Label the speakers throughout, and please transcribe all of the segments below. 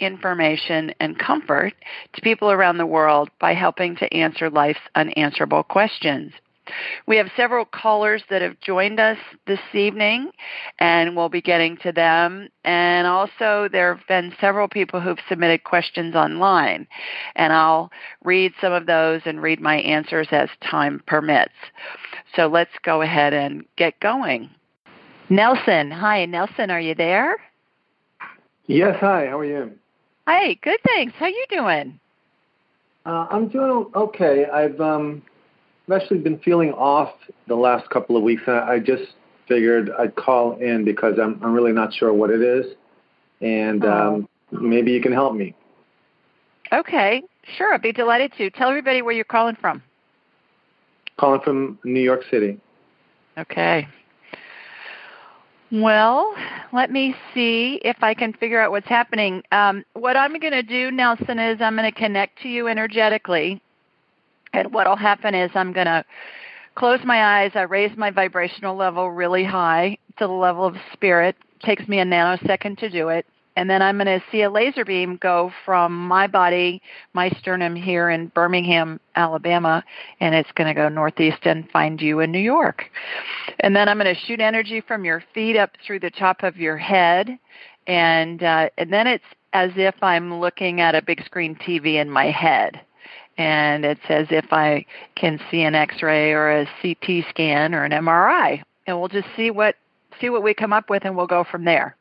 Speaker 1: information, and comfort to people around the world by helping to answer life's unanswerable questions. We have several callers that have joined us this evening, and we'll be getting to them. And also, there have been several people who've submitted questions online, and I'll read some of those and read my answers as time permits. So let's go ahead and get going. Nelson, hi, Nelson, are you there?
Speaker 2: Yes, hi. How are you?
Speaker 1: Hi, good. Thanks. How you doing?
Speaker 2: Uh, I'm doing okay. I've um, I've actually been feeling off the last couple of weeks. I just figured I'd call in because I'm I'm really not sure what it is, and um, maybe you can help me.
Speaker 1: Okay, sure. I'd be delighted to. Tell everybody where you're calling from.
Speaker 2: Calling from New York City.
Speaker 1: Okay. Well, let me see if I can figure out what's happening. Um, what I'm going to do, Nelson, is I'm going to connect to you energetically and what will happen is I'm going to close my eyes. I raise my vibrational level really high to the level of spirit. It takes me a nanosecond to do it. And then I'm going to see a laser beam go from my body, my sternum here in Birmingham, Alabama, and it's going to go northeast and find you in New York. And then I'm going to shoot energy from your feet up through the top of your head. And, uh, and then it's as if I'm looking at a big screen TV in my head and it's as if I can see an X-ray or a CT scan or an MRI, and we'll just see what see what we come up with, and we'll go from there.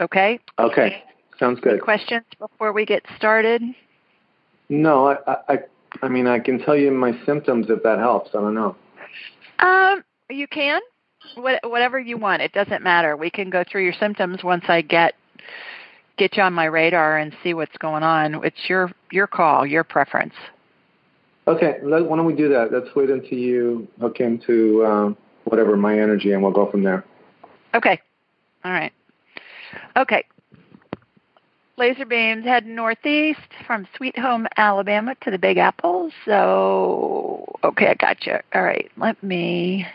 Speaker 1: Okay.
Speaker 2: Okay. Sounds good.
Speaker 1: Any questions before we get started?
Speaker 2: No, I, I, I mean, I can tell you my symptoms if that helps. I don't know.
Speaker 1: Um, you can. What, whatever you want. It doesn't matter. We can go through your symptoms once I get get you on my radar and see what's going on. It's your your call, your preference.
Speaker 2: Okay, why don't we do that? Let's wait until you hook into um, whatever my energy, and we'll go from there.
Speaker 1: Okay. All right. Okay. Laser beams head northeast from Sweet Home, Alabama to the Big Apple. So, okay, I got you. All right, let me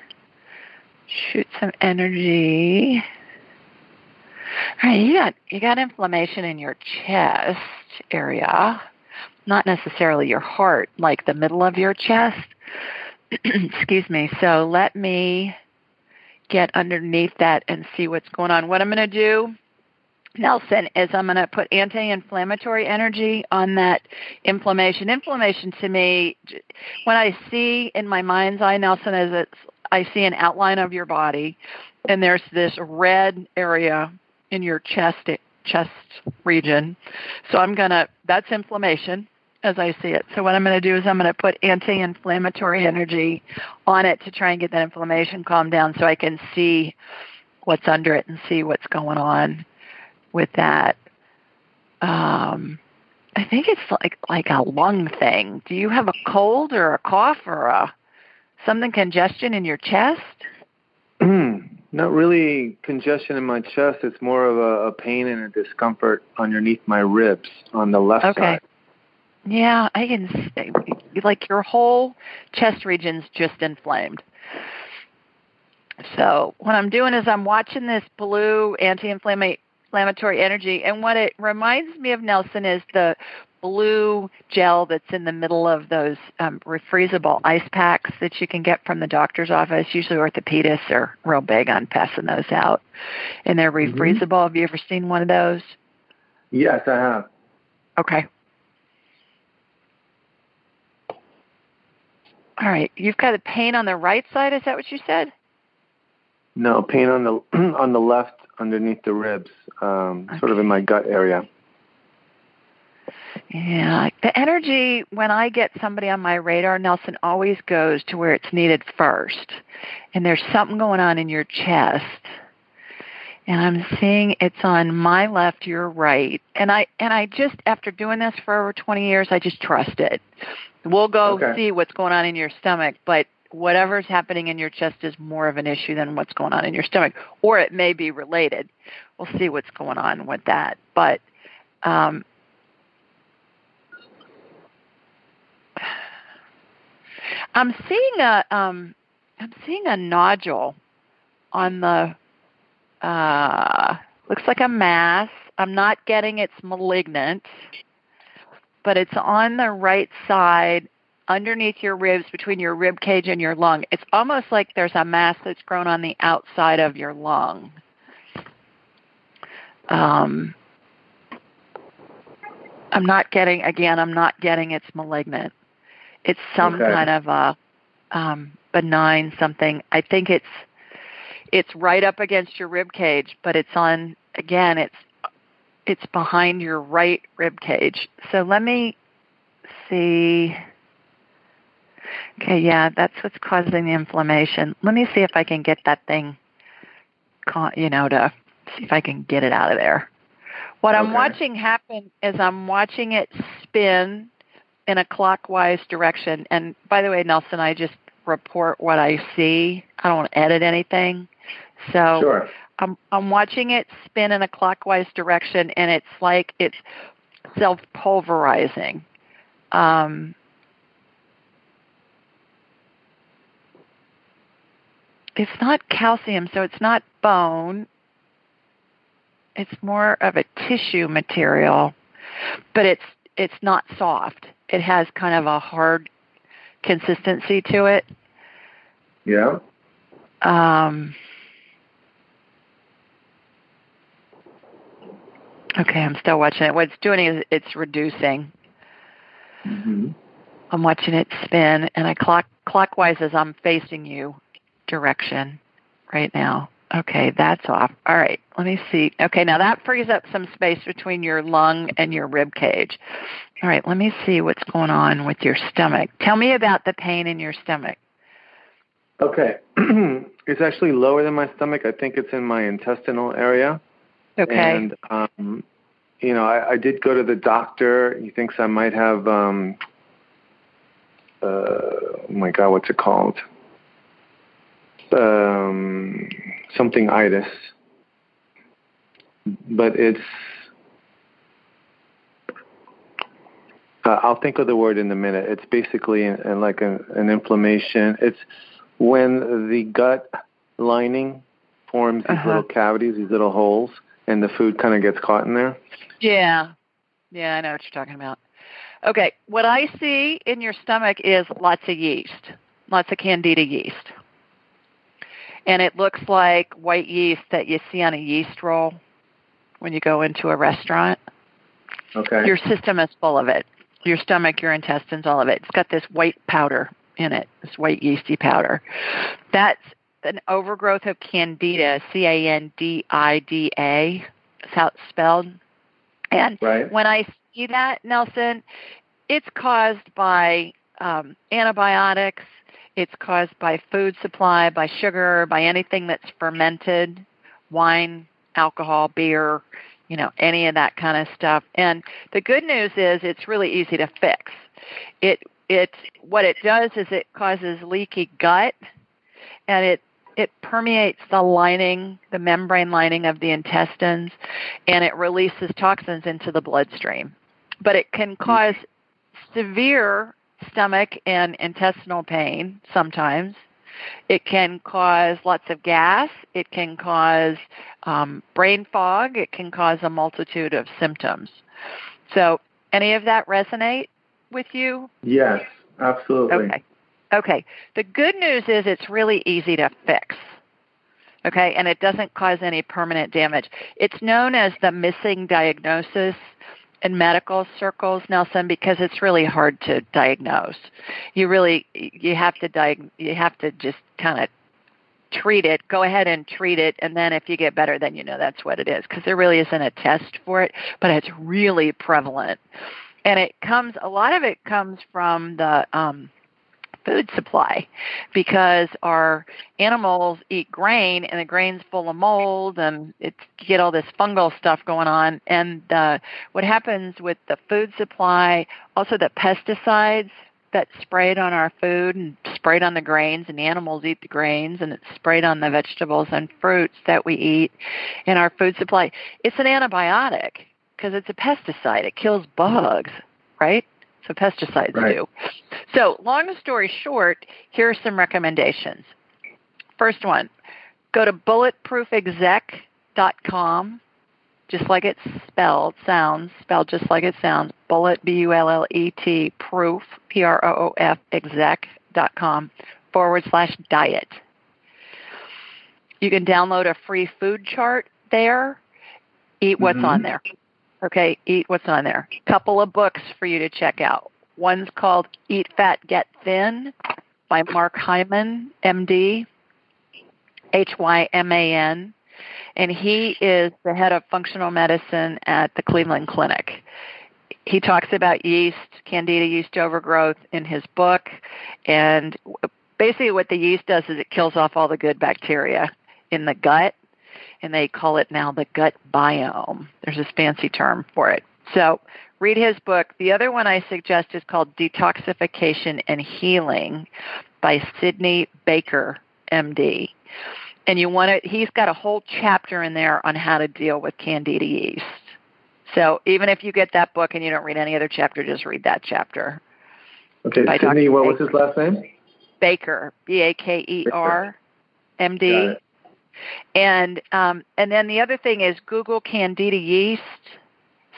Speaker 1: shoot some energy. All right, you got you got inflammation in your chest area not necessarily your heart, like the middle of your chest. Excuse me. So let me get underneath that and see what's going on. What I'm going to do, Nelson, is I'm going to put anti inflammatory energy on that inflammation. Inflammation to me, when I see in my mind's eye, Nelson, is it's, I see an outline of your body, and there's this red area in your chest chest region. So I'm going to, that's inflammation as I see it. So what I'm going to do is I'm going to put anti-inflammatory energy on it to try and get that inflammation calmed down so I can see what's under it and see what's going on with that. Um, I think it's like like a lung thing. Do you have a cold or a cough or a something congestion in your chest?
Speaker 2: Not really congestion in my chest. It's more of a, a pain and a discomfort underneath my ribs on the left
Speaker 1: okay.
Speaker 2: side.
Speaker 1: Yeah, I can see, like your whole chest region's just inflamed. So what I'm doing is I'm watching this blue anti-inflammatory energy, and what it reminds me of Nelson is the blue gel that's in the middle of those um, refreezable ice packs that you can get from the doctor's office. Usually orthopedists are real big on passing those out, and they're mm-hmm. refreezable. Mm-hmm. Have you ever seen one of those?
Speaker 2: Yes, I have.
Speaker 1: Okay. All right. You've got a pain on the right side. Is that what you said?
Speaker 2: No, pain on the on the left underneath the ribs, um, okay. sort of in my gut area.
Speaker 1: Yeah, the energy when I get somebody on my radar, Nelson, always goes to where it's needed first. And there's something going on in your chest. And I'm seeing it's on my left, your right. And I and I just after doing this for over 20 years, I just trust it. We'll go okay. see what's going on in your stomach, but whatever's happening in your chest is more of an issue than what's going on in your stomach, or it may be related. We'll see what's going on with that. But um, I'm seeing a um, I'm seeing a nodule on the uh, looks like a mass. I'm not getting it's malignant, but it's on the right side underneath your ribs between your rib cage and your lung. It's almost like there's a mass that's grown on the outside of your lung. Um, I'm not getting again. I'm not getting it's malignant. It's some okay. kind of a um, benign something. I think it's it's right up against your rib cage, but it's on again. It's it's behind your right rib cage. So let me see. Okay, yeah, that's what's causing the inflammation. Let me see if I can get that thing, you know, to see if I can get it out of there. What okay. I'm watching happen is I'm watching it spin in a clockwise direction. And by the way, Nelson, I just report what I see. I don't edit anything. So
Speaker 2: sure.
Speaker 1: I'm I'm watching it spin in a clockwise direction, and it's like it's self pulverizing. Um, it's not calcium, so it's not bone. It's more of a tissue material, but it's it's not soft. It has kind of a hard consistency to it.
Speaker 2: Yeah.
Speaker 1: Um, okay, I'm still watching it. What it's doing is it's reducing.
Speaker 2: Mm-hmm.
Speaker 1: I'm watching it spin, and I clock clockwise as I'm facing you direction right now. Okay, that's off. All right, let me see. Okay, now that frees up some space between your lung and your rib cage. All right, let me see what's going on with your stomach. Tell me about the pain in your stomach.
Speaker 2: Okay, it's actually lower than my stomach. I think it's in my intestinal area.
Speaker 1: Okay.
Speaker 2: And, um, you know, I, I did go to the doctor. He thinks I might have, um, uh, oh my God, what's it called? Um, something itis, but it's. Uh, I'll think of the word in a minute. It's basically an, an, like a, an inflammation. It's when the gut lining forms these uh-huh. little cavities, these little holes, and the food kind of gets caught in there.
Speaker 1: Yeah, yeah, I know what you're talking about. Okay, what I see in your stomach is lots of yeast, lots of candida yeast and it looks like white yeast that you see on a yeast roll when you go into a restaurant.
Speaker 2: Okay.
Speaker 1: Your system is full of it. Your stomach, your intestines, all of it. It's got this white powder in it, this white yeasty powder. That's an overgrowth of candida, C A N D I D A. That's how it's spelled. And
Speaker 2: right.
Speaker 1: when I see that, Nelson, it's caused by um, antibiotics, it's caused by food supply, by sugar, by anything that's fermented, wine, alcohol, beer, you know, any of that kind of stuff. And the good news is it's really easy to fix. It it what it does is it causes leaky gut and it it permeates the lining, the membrane lining of the intestines, and it releases toxins into the bloodstream. But it can cause severe stomach and intestinal pain sometimes. It can cause lots of gas. It can cause um, brain fog. It can cause a multitude of symptoms. So, any of that resonate with you?
Speaker 2: Yes, absolutely.
Speaker 1: Okay. Okay. The good news is it's really easy to fix. Okay, and it doesn't cause any permanent damage. It's known as the missing diagnosis in medical circles, Nelson, because it's really hard to diagnose. You really you have to diag- you have to just kind of treat it. Go ahead and treat it, and then if you get better, then you know that's what it is. Because there really isn't a test for it, but it's really prevalent, and it comes. A lot of it comes from the um, food supply because our animals eat grain and the grain's full of mold and it's get all this fungal stuff going on. And uh, what happens with the food supply also the pesticides that sprayed on our food and sprayed on the grains and the animals eat the grains and it's sprayed on the vegetables and fruits that we eat in our food supply. It's an antibiotic because it's a pesticide. It kills bugs right so pesticides
Speaker 2: right.
Speaker 1: do. So, long story short, here are some recommendations. First one, go to bulletproofexec.com, just like it's spelled, sounds, spelled just like it sounds, bullet, B-U-L-L-E-T, proof, P-R-O-O-F, exec.com, forward slash diet. You can download a free food chart there, eat what's
Speaker 2: mm-hmm.
Speaker 1: on there. Okay, eat what's on there. Couple of books for you to check out. One's called Eat Fat, Get Thin by Mark Hyman, MD, H Y M A N. And he is the head of functional medicine at the Cleveland Clinic. He talks about yeast, candida yeast overgrowth in his book. And basically, what the yeast does is it kills off all the good bacteria in the gut and they call it now the gut biome. There's this fancy term for it. So read his book. The other one I suggest is called Detoxification and Healing by Sidney Baker, MD. And you want to, he's got a whole chapter in there on how to deal with candida yeast. So even if you get that book and you don't read any other chapter, just read that chapter.
Speaker 2: Okay, Sidney, what was his last name?
Speaker 1: Baker, B A K E R, M D. And um, and then the other thing is Google Candida yeast,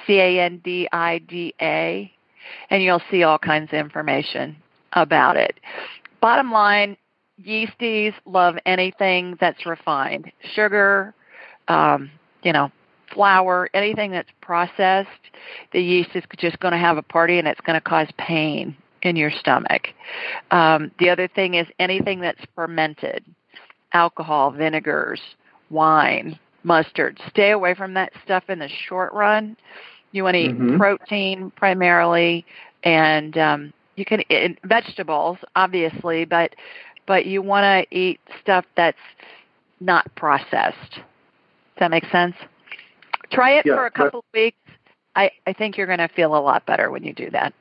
Speaker 1: C A N D I D A, and you'll see all kinds of information about it. Bottom line, yeasties love anything that's refined, sugar, um, you know, flour, anything that's processed. The yeast is just going to have a party, and it's going to cause pain in your stomach. Um, the other thing is anything that's fermented alcohol, vinegars, wine, mustard. Stay away from that stuff in the short run. You want to eat
Speaker 2: mm-hmm.
Speaker 1: protein primarily, and um, you can eat vegetables, obviously, but but you want to eat stuff that's not processed. Does that make sense? Try it
Speaker 2: yeah,
Speaker 1: for a couple of weeks. I, I think you're going to feel a lot better when you do that.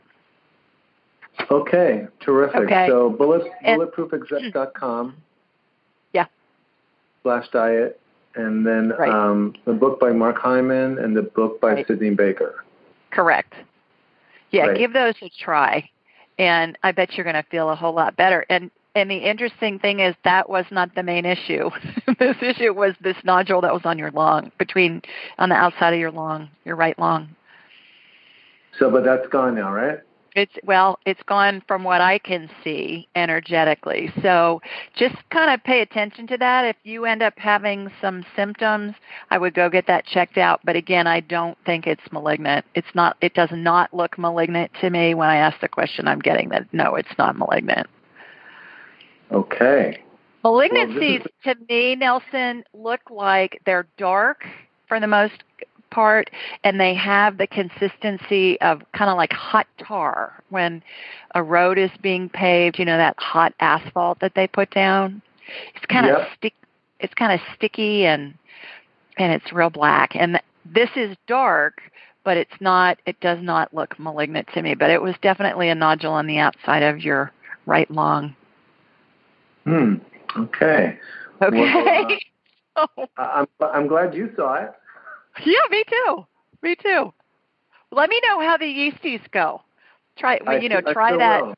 Speaker 2: Okay, terrific.
Speaker 1: Okay.
Speaker 2: So bullet, bulletproofexec.com Slash Diet, and then
Speaker 1: right.
Speaker 2: um, the book by Mark Hyman and the book by
Speaker 1: right.
Speaker 2: Sidney Baker.
Speaker 1: Correct. Yeah,
Speaker 2: right.
Speaker 1: give those a try, and I bet you're going to feel a whole lot better. And and the interesting thing is that was not the main issue. this issue was this nodule that was on your lung, between on the outside of your lung, your right lung.
Speaker 2: So, but that's gone now, right?
Speaker 1: It's well, it's gone from what I can see energetically. So just kind of pay attention to that. If you end up having some symptoms, I would go get that checked out. But again, I don't think it's malignant. It's not. It does not look malignant to me. When I ask the question, I'm getting that no, it's not malignant.
Speaker 2: Okay.
Speaker 1: Malignancies well, is... to me, Nelson, look like they're dark for the most part and they have the consistency of kind of like hot tar. When a road is being paved, you know, that hot asphalt that they put down. It's kind
Speaker 2: yep.
Speaker 1: of stick it's kind of sticky and and it's real black. And this is dark but it's not it does not look malignant to me but it was definitely a nodule on the outside of your right lung.
Speaker 2: Hmm. Okay.
Speaker 1: Okay.
Speaker 2: Well, uh, I'm, I'm glad you saw it
Speaker 1: yeah, me too. Me too. Let me know how the yeasties go. Try, well, you know, try that.
Speaker 2: Will.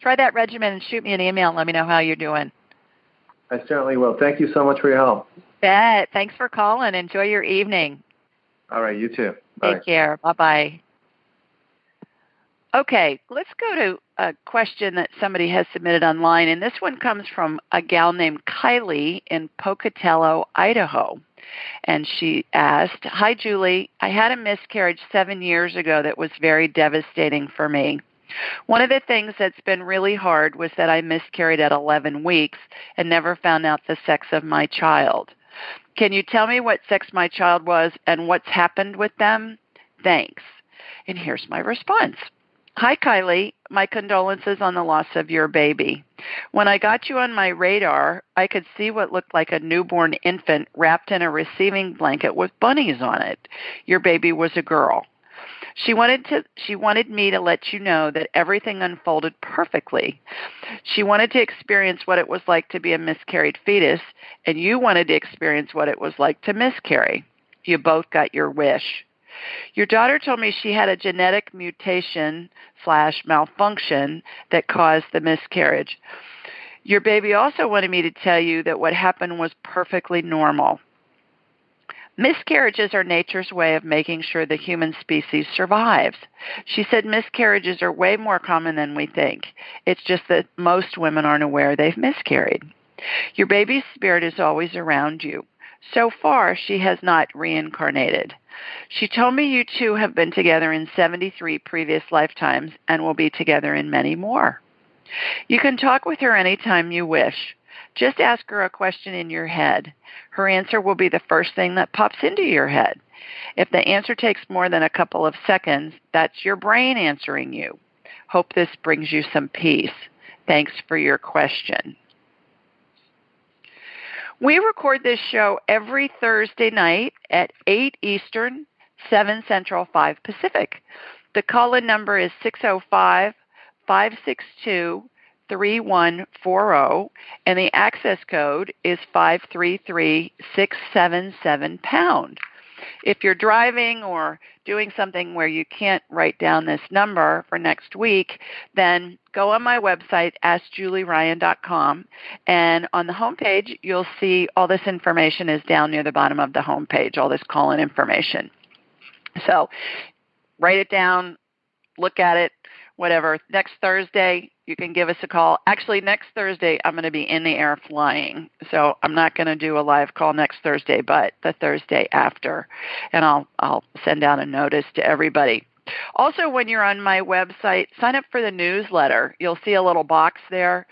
Speaker 1: Try that regimen and shoot me an email and let me know how you're doing.
Speaker 2: I certainly will. Thank you so much for your help.
Speaker 1: Bet. Thanks for calling. Enjoy your evening.
Speaker 2: All right, you too. Bye.
Speaker 1: Take care. Bye bye. Okay, let's go to a question that somebody has submitted online, and this one comes from a gal named Kylie in Pocatello, Idaho. And she asked, Hi, Julie. I had a miscarriage seven years ago that was very devastating for me. One of the things that's been really hard was that I miscarried at 11 weeks and never found out the sex of my child. Can you tell me what sex my child was and what's happened with them? Thanks. And here's my response. Hi, Kylie. My condolences on the loss of your baby. When I got you on my radar, I could see what looked like a newborn infant wrapped in a receiving blanket with bunnies on it. Your baby was a girl. She wanted to she wanted me to let you know that everything unfolded perfectly. She wanted to experience what it was like to be a miscarried fetus and you wanted to experience what it was like to miscarry. You both got your wish. Your daughter told me she had a genetic mutation slash malfunction that caused the miscarriage. Your baby also wanted me to tell you that what happened was perfectly normal. Miscarriages are nature's way of making sure the human species survives. She said miscarriages are way more common than we think. It's just that most women aren't aware they've miscarried. Your baby's spirit is always around you. So far, she has not reincarnated. She told me you two have been together in 73 previous lifetimes and will be together in many more. You can talk with her anytime you wish. Just ask her a question in your head. Her answer will be the first thing that pops into your head. If the answer takes more than a couple of seconds, that's your brain answering you. Hope this brings you some peace. Thanks for your question. We record this show every Thursday night at 8 Eastern, 7 Central, 5 Pacific. The call in number is 605 562 3140 and the access code is 533677 pound. If you're driving or doing something where you can't write down this number for next week, then go on my website, askjulieryan.com, and on the homepage, you'll see all this information is down near the bottom of the homepage, all this call-in information. So write it down, look at it, whatever. Next Thursday, you can give us a call. Actually, next Thursday, I'm going to be in the air flying. So I'm not going to do a live call next Thursday, but the Thursday after. And I'll, I'll send out a notice to everybody. Also, when you're on my website, sign up for the newsletter. You'll see a little box there.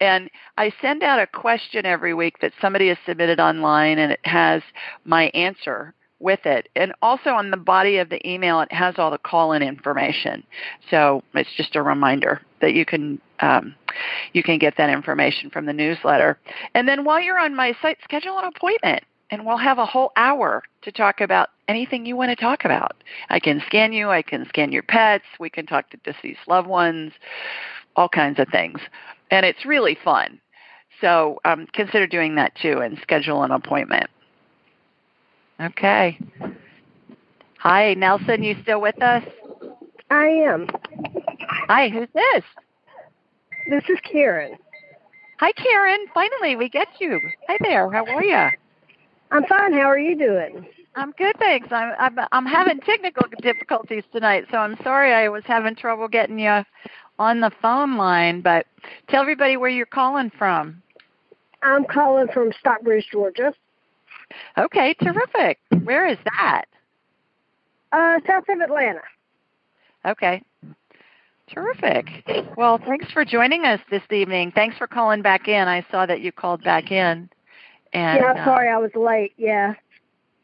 Speaker 1: And I send out a question every week that somebody has submitted online, and it has my answer with it. And also on the body of the email, it has all the call-in information. So it's just a reminder that you can um, you can get that information from the newsletter. And then while you're on my site, schedule an appointment, and we'll have a whole hour to talk about anything you want to talk about. I can scan you. I can scan your pets. We can talk to deceased loved ones, all kinds of things, and it's really fun. So um, consider doing that too, and schedule an appointment. Okay. Hi, Nelson, you still with us?
Speaker 3: I am.
Speaker 1: Hi, who's this?
Speaker 3: This is Karen.
Speaker 1: Hi, Karen. Finally, we get you. Hi there. How are you?
Speaker 3: I'm fine. How are you doing?
Speaker 1: I'm good, thanks. I'm I'm, I'm having technical difficulties tonight, so I'm sorry I was having trouble getting you on the phone line. But tell everybody where you're calling from.
Speaker 3: I'm calling from Stockbridge, Georgia.
Speaker 1: Okay, terrific. Where is that?
Speaker 3: Uh, south of Atlanta.
Speaker 1: Okay. Terrific. Well, thanks for joining us this evening. Thanks for calling back in. I saw that you called back in. And
Speaker 3: yeah, sorry uh, I was late. Yeah.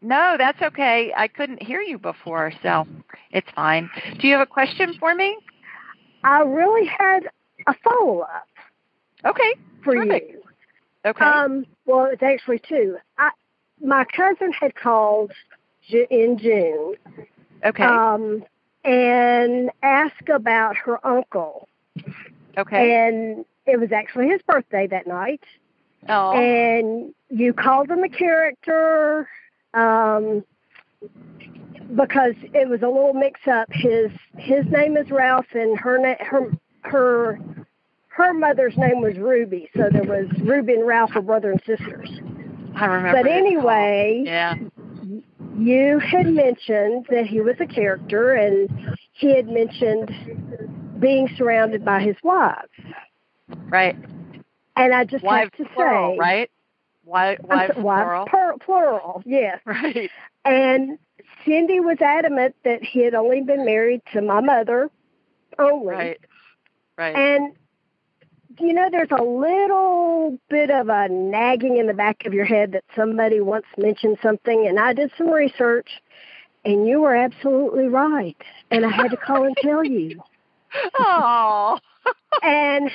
Speaker 1: No, that's okay. I couldn't hear you before, so it's fine. Do you have a question for me?
Speaker 3: I really had a follow up.
Speaker 1: Okay.
Speaker 3: For
Speaker 1: terrific.
Speaker 3: you.
Speaker 1: Okay.
Speaker 3: Um, well, it's actually two. I my cousin had called in June.
Speaker 1: Okay.
Speaker 3: Um, and asked about her uncle.
Speaker 1: Okay.
Speaker 3: And it was actually his birthday that night.
Speaker 1: Oh.
Speaker 3: And you called him a character um, because it was a little mix up. His his name is Ralph, and her na- her her her mother's name was Ruby. So there was Ruby and Ralph were brother and sisters.
Speaker 1: I remember.
Speaker 3: But anyway,
Speaker 1: yeah.
Speaker 3: You had mentioned that he was a character, and he had mentioned being surrounded by his wives.
Speaker 1: Right.
Speaker 3: And I just
Speaker 1: Wives
Speaker 3: have to
Speaker 1: plural,
Speaker 3: say,
Speaker 1: right? Wives, wives plural.
Speaker 3: plural, yes.
Speaker 1: Right.
Speaker 3: And Cindy was adamant that he had only been married to my mother only.
Speaker 1: Right. Right.
Speaker 3: And you know, there's a little bit of a nagging in the back of your head that somebody once mentioned something, and I did some research, and you were absolutely right, and I had to call and tell you.
Speaker 1: oh.
Speaker 3: And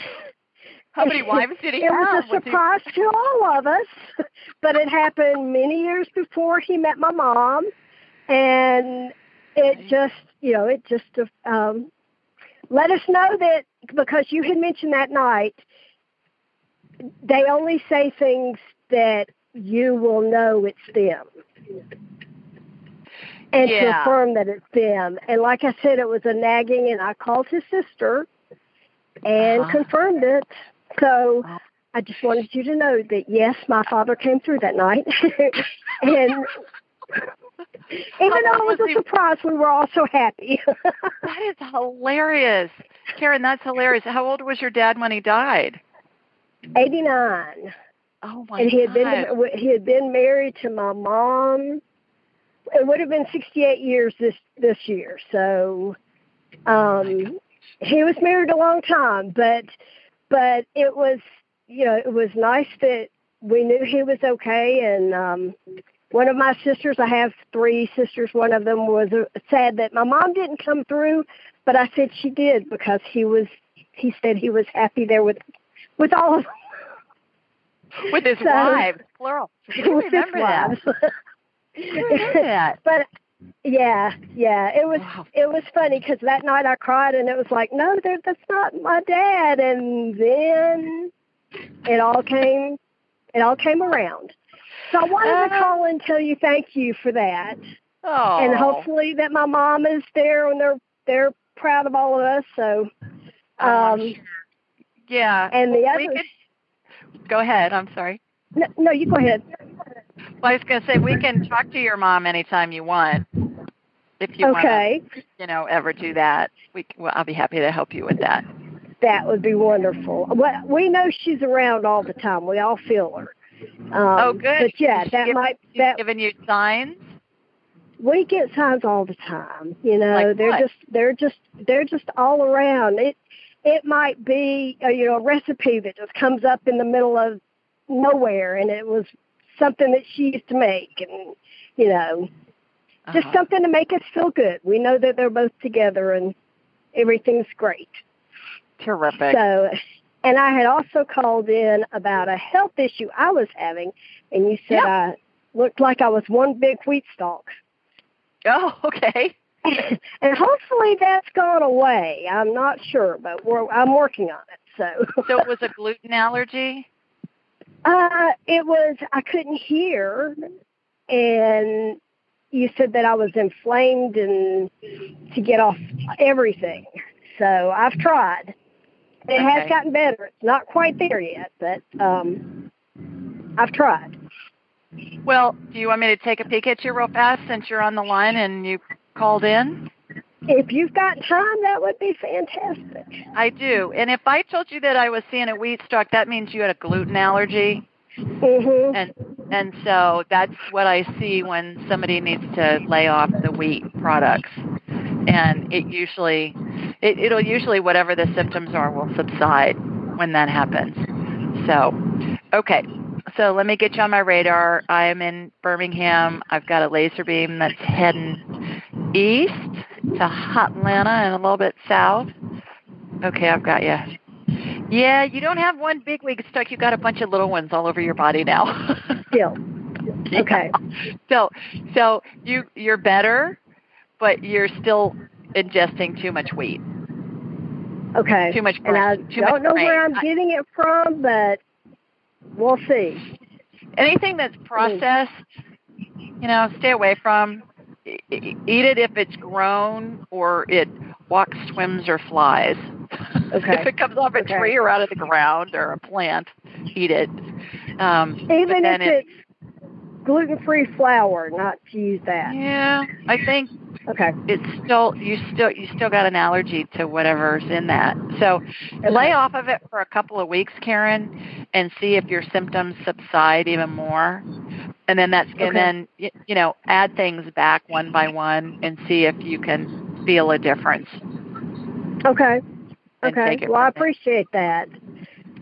Speaker 1: How many wives did he
Speaker 3: it
Speaker 1: have?
Speaker 3: was a
Speaker 1: Was he-
Speaker 3: surprise to all of us, but it happened many years before he met my mom, and it just, you know, it just um, let us know that because you had mentioned that night, they only say things that you will know it's them. And to affirm that it's them. And like I said, it was a nagging, and I called his sister and
Speaker 1: Uh-huh.
Speaker 3: confirmed it. So I just wanted you to know that yes, my father came through that night, and even though it was a surprise, we were all so happy.
Speaker 1: That is hilarious. Karen, that's hilarious. How old was your dad when he died?
Speaker 3: Eighty nine,
Speaker 1: Oh my
Speaker 3: and he had
Speaker 1: God.
Speaker 3: been he had been married to my mom. It would have been sixty eight years this this year. So, um, he was married a long time, but but it was you know it was nice that we knew he was okay and um one of my sisters i have three sisters one of them was uh, sad that my mom didn't come through but i said she did because he was he said he was happy there with with all of
Speaker 1: with his
Speaker 3: so-
Speaker 1: wives, plural. I
Speaker 3: with his
Speaker 1: remember that.
Speaker 3: wives.
Speaker 1: Remember that.
Speaker 3: but yeah yeah it was
Speaker 1: Wow.
Speaker 3: it was funny because that night i cried and it was like no that's not my dad and then it all came it all came around so i wanted to
Speaker 1: Uh.
Speaker 3: call and tell you thank you for that
Speaker 1: Oh.
Speaker 3: and hopefully that my mom is there and they're they're proud of all of us so
Speaker 1: Oh,
Speaker 3: um
Speaker 1: sure. Yeah.
Speaker 3: and the other
Speaker 1: could, go ahead. I'm sorry.
Speaker 3: no, no you go ahead
Speaker 1: Well, I was going to say we can talk to your mom anytime you want. If you
Speaker 3: okay
Speaker 1: want to, you know, ever do that, we well, I'll be happy to help you with that.
Speaker 3: that would be wonderful well we know she's around all the time we all feel her um,
Speaker 1: oh, good.
Speaker 3: but yeah that
Speaker 1: giving-
Speaker 3: might that
Speaker 1: giving you signs.
Speaker 3: we get signs all the time you know
Speaker 1: Like
Speaker 3: they're
Speaker 1: what?
Speaker 3: just they're just they're just all around it it might be a, you know a recipe that just comes up in the middle of nowhere and it was something that she used to make and you know just
Speaker 1: Uh-huh.
Speaker 3: something to make us feel good we know that they're both together and everything's great
Speaker 1: Terrific.
Speaker 3: so and i had also called in about a health issue i was having and you said i looked like i was one big wheat stalk
Speaker 1: oh, okay.
Speaker 3: and hopefully that's gone away. I'm not sure, but we're, I'm working on it. So,
Speaker 1: So it was a gluten allergy.
Speaker 3: uh, it was I couldn't hear, and you said that I was inflamed and to get off everything. So I've tried. It has
Speaker 1: Okay.
Speaker 3: gotten better. It's not quite there yet, but um, I've tried.
Speaker 1: Well, do you want me to take a peek at you real fast since you're on the line and you called in?
Speaker 3: If you've got time, that would be fantastic.
Speaker 1: I do. And if I told you that I was seeing a wheat stalk, that means you had a gluten allergy.
Speaker 3: hmm
Speaker 1: And and so that's what I see when somebody needs to lay off the wheat products. And it usually it, it'll usually whatever the symptoms are will subside when that happens. So okay. So let me get you on my radar. I am in Birmingham. I've got a laser beam that's heading east to Atlanta and a little bit south. Okay, I've got you. Yeah, you don't have one big wig stuck. You got a bunch of little ones all over your body now.
Speaker 3: Still, Okay.
Speaker 1: So, so you you're better, but you're still ingesting too much wheat,
Speaker 3: okay.
Speaker 1: too much
Speaker 3: and I don't know where. I'm getting it from, but we'll see.
Speaker 1: Anything that's processed, you know, stay away from. Eat it if it's grown or it walks, swims, or flies.
Speaker 3: Okay.
Speaker 1: if it comes off a
Speaker 3: Okay.
Speaker 1: tree or out of the ground or a plant, eat it. Um,
Speaker 3: Even if it's gluten-free flour, not to use that.
Speaker 1: Yeah, I think
Speaker 3: Okay.
Speaker 1: it's still you still you still got an allergy to whatever's in that. So lay off of it for a couple of weeks, Karen, and see if your symptoms subside even more. And then that's
Speaker 3: Okay.
Speaker 1: and then you know add things back one by one and see if you can feel a difference.
Speaker 3: Okay. Okay. Well, I appreciate that,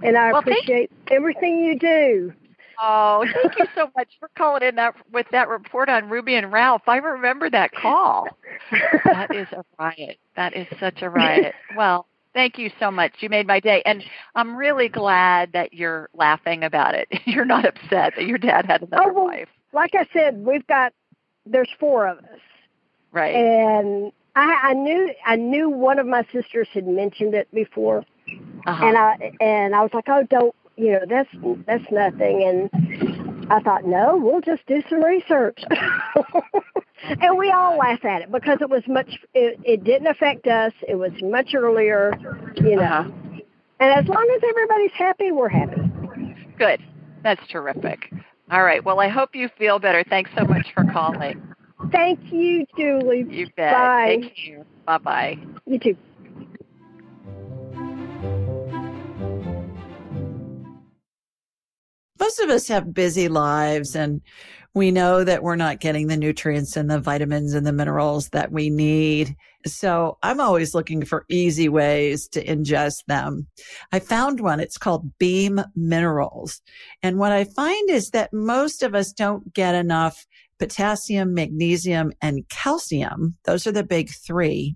Speaker 3: and I
Speaker 1: Well,
Speaker 3: appreciate everything you do.
Speaker 1: Oh, thank you so much for calling in that with that report on Ruby and Ralph. I remember that call. That is a riot. That is such a riot. Well, thank you so much. You made my day. And I'm really glad that you're laughing about it. You're not upset that your dad had another
Speaker 3: Oh, well,
Speaker 1: wife.
Speaker 3: like I said, we've got there's four of us,
Speaker 1: Right.
Speaker 3: and I, I knew I knew one of my sisters had mentioned it before,
Speaker 1: Uh-huh.
Speaker 3: and I and I was like, oh, don't you know that's that's nothing, and I thought, no, we'll just do some research, and we all laugh at it because it was much it, it didn't affect us. It was much earlier, you know,
Speaker 1: Uh-huh.
Speaker 3: and as long as everybody's happy, we're happy.
Speaker 1: Good. That's terrific. All right. Well, I hope you feel better. Thanks so much for calling.
Speaker 3: Thank you, Julie.
Speaker 1: You bet.
Speaker 3: Bye.
Speaker 1: Take care. Bye bye.
Speaker 3: You too.
Speaker 4: Most of us have busy lives and we know that we're not getting the nutrients and the vitamins and the minerals that we need. So I'm always looking for easy ways to ingest them. I found one. It's called Beam Minerals. And what I find is that most of us don't get enough potassium, magnesium, and calcium. Those are the big three.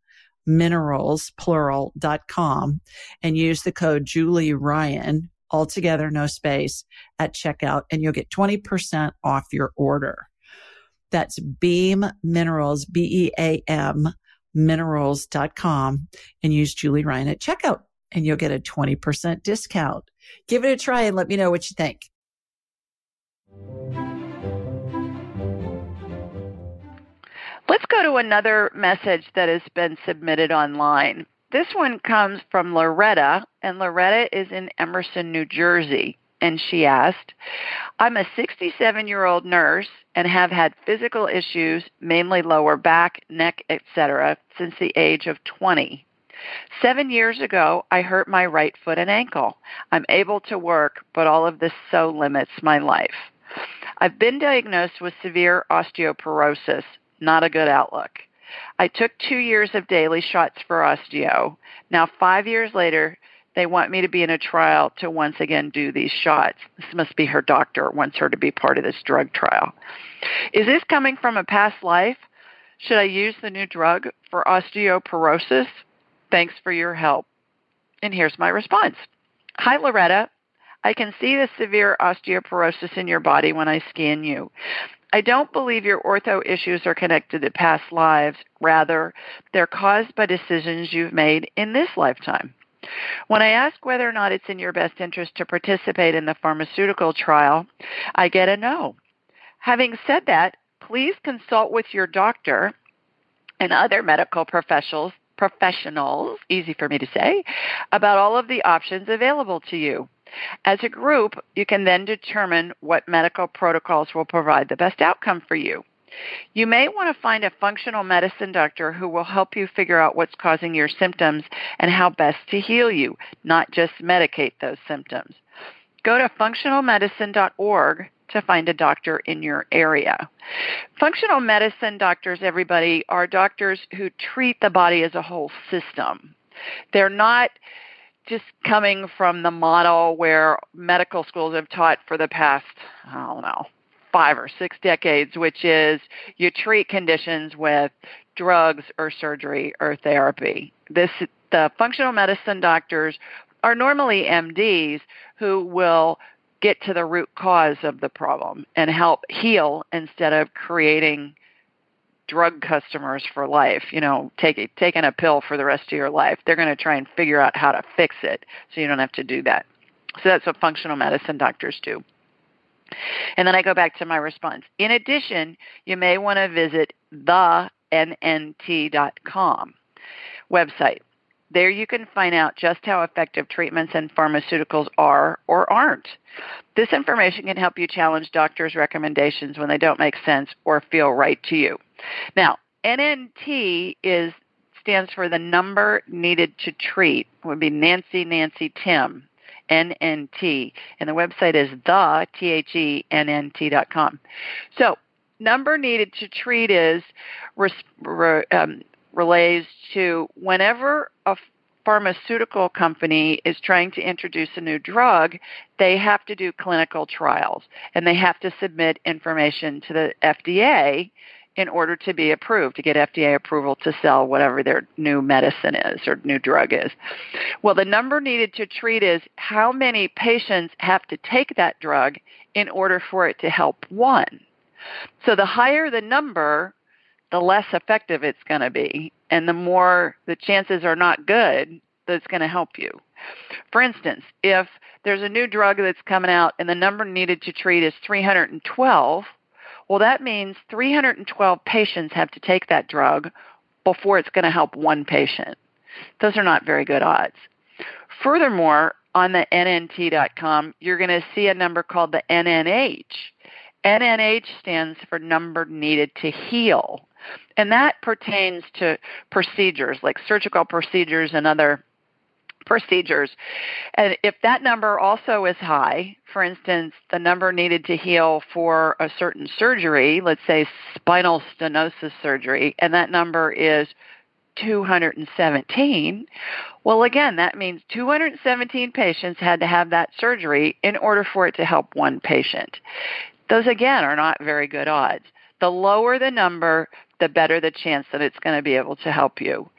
Speaker 4: minerals, plural, dot com and use the code Julie Ryan, altogether, no space at checkout and you'll get 20% off your order. That's Beam Minerals, B-E-A-M minerals.com and use Julie Ryan at checkout and you'll get a 20% discount. Give it a try and let me know what you think.
Speaker 1: Let's go to another message that has been submitted online. This one comes from Loretta, and Loretta is in Emerson, New Jersey. And she asked, I'm a 67 year old nurse and have had physical issues, mainly lower back, neck, etc., since the age of 20. Seven years ago, I hurt my right foot and ankle. I'm able to work, but all of this so limits my life. I've been diagnosed with severe osteoporosis, not a good outlook. I took two years of daily shots for osteo. Now, five years later, they want me to be in a trial to once again do these shots. This must be her doctor wants her to be part of this drug trial. Is this coming from a past life? Should I use the new drug for osteoporosis? Thanks for your help. And here's my response. Hi, Loretta. I can see the severe osteoporosis in your body when I scan you. I don't believe your ortho issues are connected to past lives. Rather, they're caused by decisions you've made in this lifetime. When I ask whether or not it's in your best interest to participate in the pharmaceutical trial, I get a no. Having said that, please consult with your doctor and other medical professionals professionals, easy for me to say, about all of the options available to you. As a group, you can then determine what medical protocols will provide the best outcome for you. You may want to find a functional medicine doctor who will help you figure out what's causing your symptoms and how best to heal you, not just medicate those symptoms. Go to functionalmedicine.org to find a doctor in your area. Functional medicine doctors, everybody, are doctors who treat the body as a whole system. They're not just coming from the model where medical schools have taught for the past, I don't know, five or six decades, which is you treat conditions with drugs or surgery or therapy. This the functional medicine doctors are normally MDs who will get to the root cause of the problem and help heal instead of creating drug customers for life, you know, take, taking a pill for the rest of your life. They're going to try and figure out how to fix it so you don't have to do that. So that's what functional medicine doctors do. And then I go back to my response. In addition, you may want to visit the nnt.com website. There you can find out just how effective treatments and pharmaceuticals are or aren't. This information can help you challenge doctors' recommendations when they don't make sense or feel right to you. Now, NNT is stands for the number needed to treat. It would be Nancy Nancy Tim. NNT. And the website is the T H E N N T dot com. So number needed to treat is um, relays to whenever a pharmaceutical company is trying to introduce a new drug, they have to do clinical trials and they have to submit information to the FDA in order to be approved, to get FDA approval to sell whatever their new medicine is or new drug is. Well, the number needed to treat is how many patients have to take that drug in order for it to help one. So the higher the number, the less effective it's going to be, and the more the chances are not good that it's going to help you. For instance, if there's a new drug that's coming out and the number needed to treat is 312, well, that means 312 patients have to take that drug before it's going to help one patient. Those are not very good odds. Furthermore, on the NNT.com, you're going to see a number called the NNH. NNH stands for number needed to heal. And that pertains to procedures like surgical procedures and other procedures. And if that number also is high, for instance, the number needed to heal for a certain surgery, let's say spinal stenosis surgery, and that number is 217, well, again, that means 217 patients had to have that surgery in order for it to help one patient. Those, again, are not very good odds. The lower the number, the better the chance that it's going to be able to help you.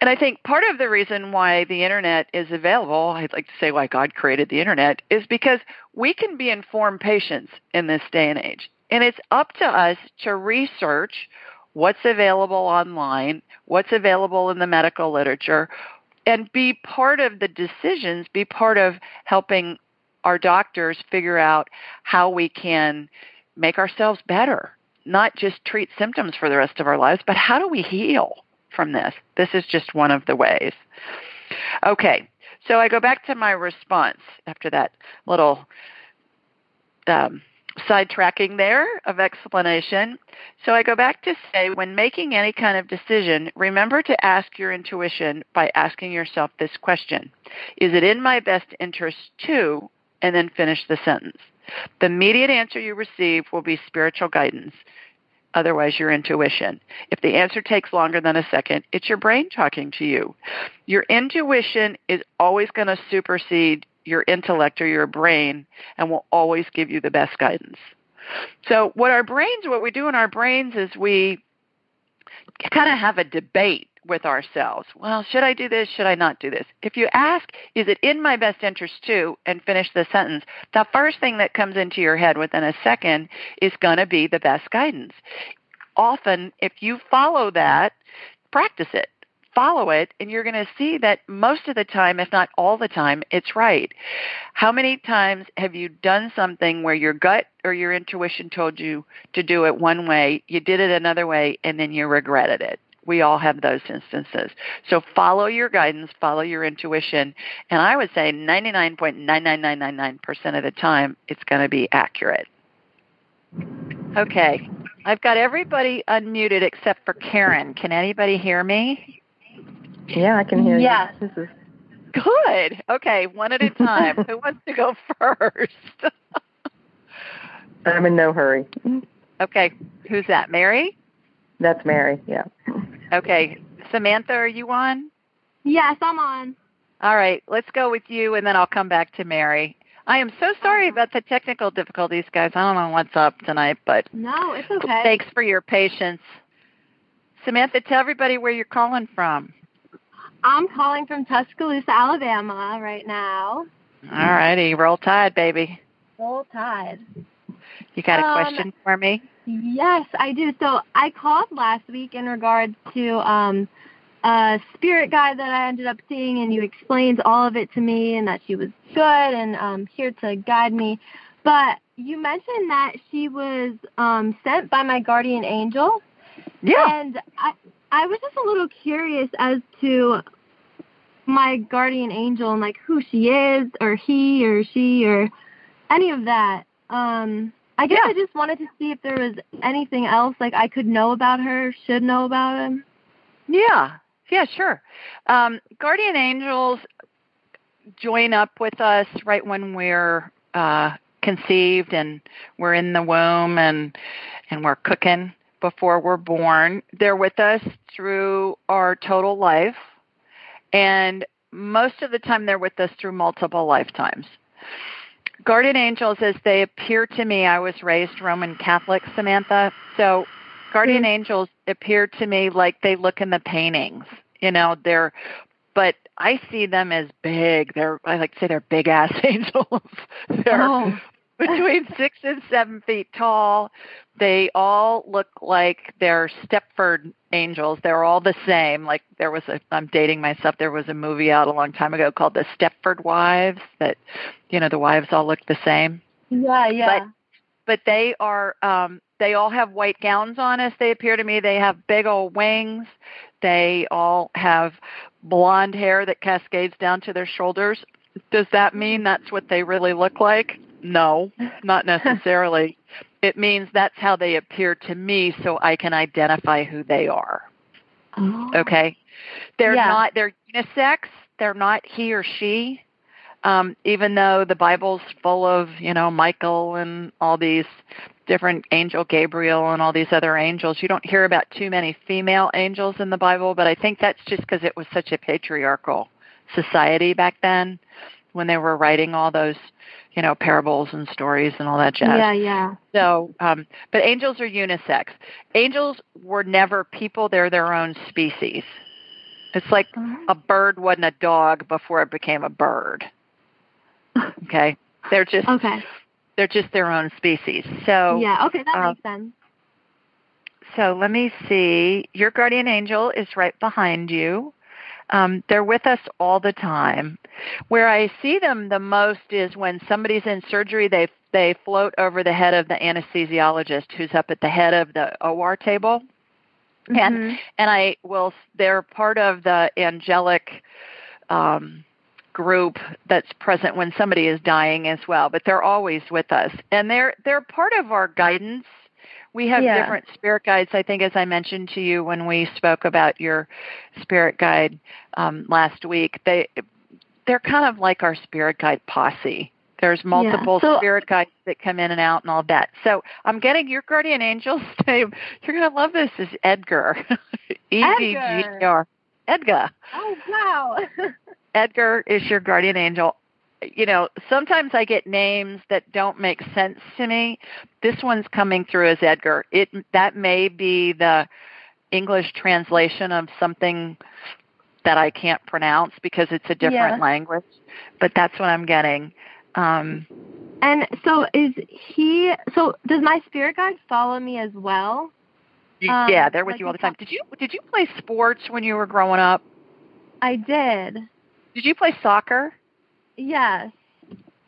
Speaker 1: And I think part of the reason why the internet is available, I'd like to say why God created the internet, is because we can be informed patients in this day and age. And it's up to us to research what's available online, what's available in the medical literature, and be part of the decisions, be part of helping our doctors figure out how we can make ourselves better, not just treat symptoms for the rest of our lives, but how do we heal? from this. This is just one of the ways. Okay, so I go back to my response after that little um, sidetracking there of explanation. So I go back to say when making any kind of decision, remember to ask your intuition by asking yourself this question Is it in my best interest to? And then finish the sentence. The immediate answer you receive will be spiritual guidance otherwise your intuition. If the answer takes longer than a second, it's your brain talking to you. Your intuition is always going to supersede your intellect or your brain and will always give you the best guidance. So what our brains, what we do in our brains is we kind of have a debate with ourselves. Well, should I do this? Should I not do this? If you ask, is it in my best interest to, and finish the sentence, the first thing that comes into your head within a second is going to be the best guidance. Often, if you follow that, practice it. Follow it, and you're going to see that most of the time, if not all the time, it's right. How many times have you done something where your gut or your intuition told you to do it one way, you did it another way, and then you regretted it? We all have those instances. So follow your guidance, follow your intuition, and I would say 99.99999% of the time it's going to be accurate. Okay. I've got everybody unmuted except for Karen. Can anybody hear me?
Speaker 5: Yeah, I can hear
Speaker 1: yes. you. Yes. Good. Okay, one at a time. Who wants to go first?
Speaker 5: I'm in no hurry.
Speaker 1: Okay. Who's that? Mary?
Speaker 5: That's Mary, yeah.
Speaker 1: Okay. Samantha, are you on?
Speaker 6: Yes, I'm on.
Speaker 1: All right. Let's go with you, and then I'll come back to Mary. I am so sorry about the technical difficulties, guys. I don't know what's up tonight, but
Speaker 6: no, it's okay.
Speaker 1: Thanks for your patience. Samantha, tell everybody where you're calling from.
Speaker 6: I'm calling from Tuscaloosa, Alabama, right now.
Speaker 1: All righty, roll tide, baby.
Speaker 6: Roll tide.
Speaker 1: You got a
Speaker 6: Um,
Speaker 1: question for me?
Speaker 6: Yes, I do. So I called last week in regards to um, a spirit guide that I ended up seeing, and you explained all of it to me, and that she was good and um, here to guide me. But you mentioned that she was um, sent by my guardian angel,
Speaker 1: Yeah.
Speaker 6: and I I was just a little curious as to my guardian angel and like who she is, or he, or she, or any of that. Um, I guess
Speaker 1: Yeah.
Speaker 6: I just wanted to see if there was anything else like I could know about her, should know about him.
Speaker 1: Yeah, yeah, sure. Um, guardian angels join up with us right when we're uh, conceived and we're in the womb and and we're cooking before we're born. They're with us through our total life, and most of the time they're with us through multiple lifetimes. Guardian angels, as they appear to me, I was raised Roman Catholic, Samantha. So guardian mm-hmm. angels appear to me like they look in the paintings. You know, they're, but I see them as big. They're, I like to say they're big ass angels. they're
Speaker 6: Oh.
Speaker 1: between six and seven feet tall. They all look like they're Stepford angels. They're all the same. Like there was a, I'm dating myself. There was a movie out a long time ago called The Stepford Wives that, you know, the wives all look the same
Speaker 6: Yeah, yeah.
Speaker 1: but they are um they all have white gowns on as they appear to me they have big old wings they all have blonde hair that cascades down to their shoulders does that mean that's what they really look like no not necessarily. It means that's how they appear to me so i can identify who they are.
Speaker 6: Oh.
Speaker 1: okay? They're
Speaker 6: Yeah.
Speaker 1: not they're unisex. They're not he or she. Um, even though the Bible's full of, you know, Michael and all these different angel Gabriel and all these other angels, you don't hear about too many female angels in the Bible, but I think that's just because it was such a patriarchal society back then when they were writing all those, you know, parables and stories and all that jazz.
Speaker 6: Yeah, yeah.
Speaker 1: So, um, but angels are unisex. Angels were never people, they're their own species. It's like a bird wasn't a dog before it became a bird. Okay? They're just
Speaker 6: Okay.
Speaker 1: they're just their own species. So
Speaker 6: yeah, okay, that
Speaker 1: uh,
Speaker 6: makes sense.
Speaker 1: so let me see. Your guardian angel is right behind you. Um, they're with us all the time. Where I see them the most is when somebody's in surgery. They they float over the head of the anesthesiologist, who's up at the head of the OR table, and
Speaker 6: Mhm.
Speaker 1: and I will. They're part of the angelic um, group that's present when somebody is dying as well. But they're always with us, and they're they're part of our guidance. We have
Speaker 6: Yeah.
Speaker 1: different spirit guides. I think, as I mentioned to you when we spoke about your spirit guide um, last week, they they're kind of like our spirit guide posse. There's multiple
Speaker 6: So-
Speaker 1: spirit guides that come in and out and all that. So I'm getting your guardian angel's name. You're gonna love this. Is Edgar? E D G R. Edgar.
Speaker 6: Oh wow.
Speaker 1: Edgar is your guardian angel. You know, sometimes I get names that don't make sense to me. This one's coming through as Edgar. It that may be the English translation of something that I can't pronounce because it's a different
Speaker 6: Yeah.
Speaker 1: language, but that's what I'm getting. Um,
Speaker 6: and so is he so does my spirit guide follow me as well? Um,
Speaker 1: yeah, they're with
Speaker 6: like
Speaker 1: you all the time. Did you did you play sports when you were growing up?
Speaker 6: I did.
Speaker 1: Did you play soccer?
Speaker 6: Yes.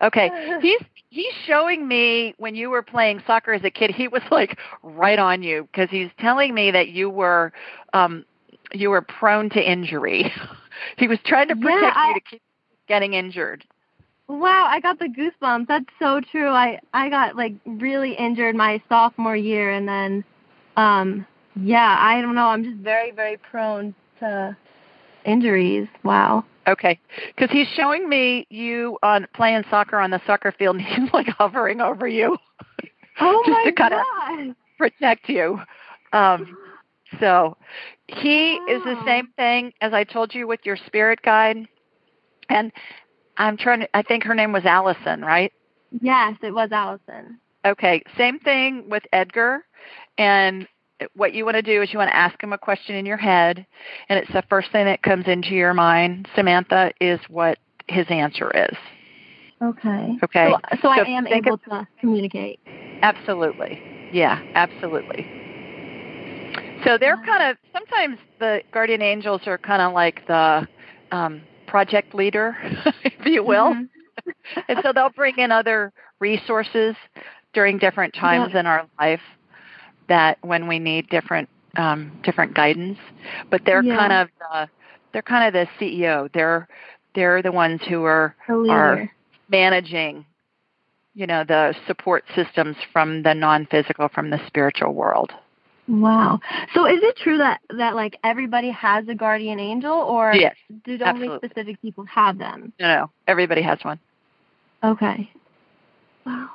Speaker 1: Okay. He's he's showing me when you were playing soccer as a kid, he was like right on you because he's telling me that you were um you were prone to injury. he was trying to
Speaker 6: Yeah,
Speaker 1: protect
Speaker 6: I-
Speaker 1: you to keep getting injured.
Speaker 6: Wow, I got the goosebumps. That's so true. I I got like really injured my sophomore year and then um yeah, I don't know. I'm just very very prone to injuries. Wow.
Speaker 1: Okay, because he's showing me you on playing soccer on the soccer field, and he's like hovering over you,
Speaker 6: Oh
Speaker 1: Just
Speaker 6: my
Speaker 1: to kinda-
Speaker 6: god.
Speaker 1: protect you. Um, so he is the same thing as I told you with your spirit guide, and I'm trying to. I think her name was Allison, right?
Speaker 6: Yes, it was Allison.
Speaker 1: Okay, same thing with Edgar. And what you want to do is you want to ask him a question in your head, and it's the first thing that comes into your mind. Samantha is what his answer is.
Speaker 6: Okay.
Speaker 1: Okay.
Speaker 6: So, so I am able to communicate.
Speaker 1: Absolutely. Yeah, absolutely. So they're kind of sometimes the guardian angels are kind of like the um, project leader, if you will.
Speaker 6: Mhm.
Speaker 1: and so they'll bring in other resources during different times in our life that when we need different um, different guidance. But they're
Speaker 6: Yeah.
Speaker 1: kind of the, they're kind of the CEO. They're they're the ones who are are managing you know the support systems from the non-physical from the spiritual world
Speaker 6: Wow. So is it true that that like everybody has a guardian angel, or
Speaker 1: yes
Speaker 6: did only
Speaker 1: absolutely.
Speaker 6: specific people have them?
Speaker 1: no no everybody has one
Speaker 6: Okay. Wow.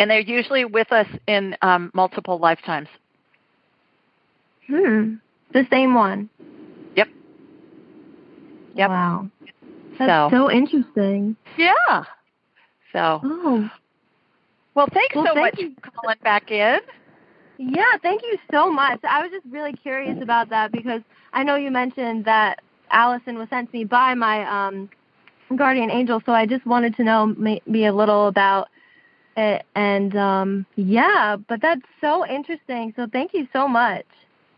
Speaker 1: And they're usually with us in um, multiple lifetimes
Speaker 6: Hmm. The same one.
Speaker 1: Yep. Yep.
Speaker 6: Wow. That's
Speaker 1: so
Speaker 6: so interesting.
Speaker 1: yeah so
Speaker 6: Oh.
Speaker 1: well thanks
Speaker 6: Well,
Speaker 1: so
Speaker 6: thank
Speaker 1: much
Speaker 6: you.
Speaker 1: for calling back in
Speaker 6: Yeah, thank you so much. I was just really curious about that because I know you mentioned that Allison was sent to me by my um, guardian angel, so I just wanted to know maybe a little about. And um, yeah, but that's so interesting. So thank you so much.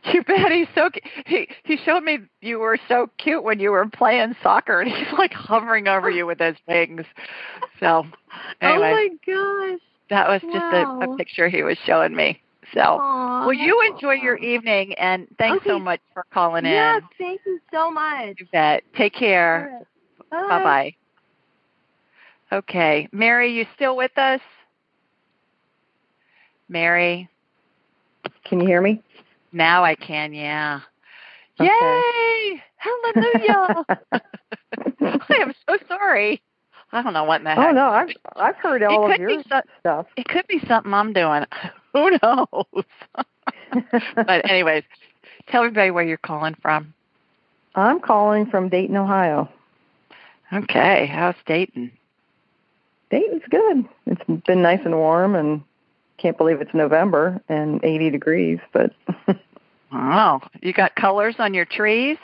Speaker 1: you bet he's so he he showed me you were so cute when you were playing soccer and he's like hovering over you with his wings so anyway
Speaker 6: Oh my gosh.
Speaker 1: that was just a, a picture he was showing me so
Speaker 6: Aw.
Speaker 1: Well, you enjoy your evening, and thanks so much for calling in.
Speaker 6: Yeah, thank you so much.
Speaker 1: You bet. Take care.
Speaker 6: Right.
Speaker 1: Bye bye. Okay, Mary, you still with us? Mary,
Speaker 5: Can you hear me?
Speaker 1: now I can. Yeah.
Speaker 5: Okay.
Speaker 1: Yay! Hallelujah! I am so sorry. I don't know what oh, heck.
Speaker 5: oh no, I've I've heard all
Speaker 1: it
Speaker 5: of
Speaker 1: could be
Speaker 5: your
Speaker 1: so-
Speaker 5: stuff.
Speaker 1: it could be something I'm doing. Who knows? but anyways, tell everybody where you're calling from.
Speaker 5: I'm calling from Dayton, Ohio.
Speaker 1: Okay, how's Dayton?
Speaker 5: Dayton's good. It's been nice and warm, and can't believe it's November and 80 degrees. But
Speaker 1: Oh, you got colors on your trees?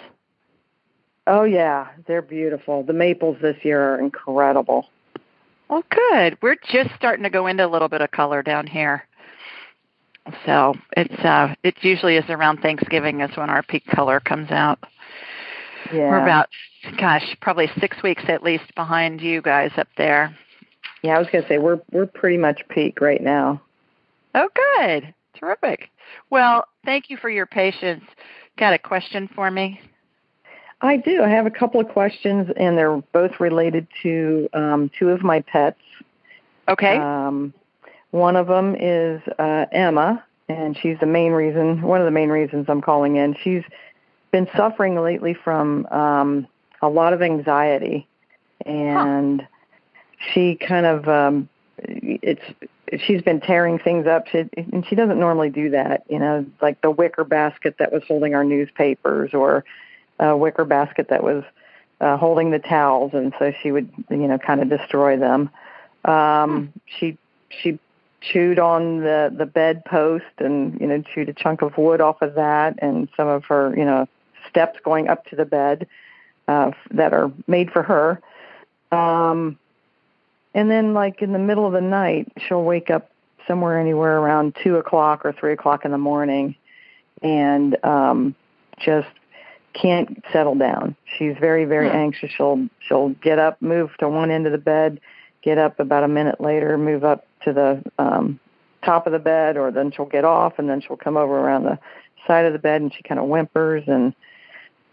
Speaker 5: oh yeah, they're beautiful. The maples this year are incredible.
Speaker 1: Oh, good. We're just starting to go into a little bit of color down here. So it's uh, it usually is around Thanksgiving is when our peak color comes out.
Speaker 5: Yeah,
Speaker 1: We're about, gosh, probably six weeks at least behind you guys up there.
Speaker 5: yeah. I was gonna say we're we're pretty much peak right now.
Speaker 1: Oh, good. Terrific. Well, thank you for your patience. Got a question for me?
Speaker 5: I do. I have a couple of questions, and they're both related to um, two of my pets.
Speaker 1: Okay.
Speaker 5: Um, one of them is uh, Emma, and she's the main reason, one of the main reasons I'm calling in. She's been suffering lately from um, a lot of anxiety, and she kind of um, it's she's been tearing things up, she, and she doesn't normally do that. You know, like the wicker basket that was holding our newspapers, or a wicker basket that was uh, holding the towels, and so she would, you know, kind of destroy them. Um, She she chewed on the the bed post and you know chewed a chunk of wood off of that, and some of her you know steps going up to the bed uh, that are made for her. Um, and then like in the middle of the night, she'll wake up somewhere anywhere around two o'clock or three o'clock in the morning, and um, just can't settle down. She's very, very
Speaker 1: Hmm.
Speaker 5: anxious. She'll she'll get up, move to one end of the bed, get up about a minute later, move up to the um, top of the bed, or then she'll get off, and then she'll come over around the side of the bed, and she kind of whimpers, and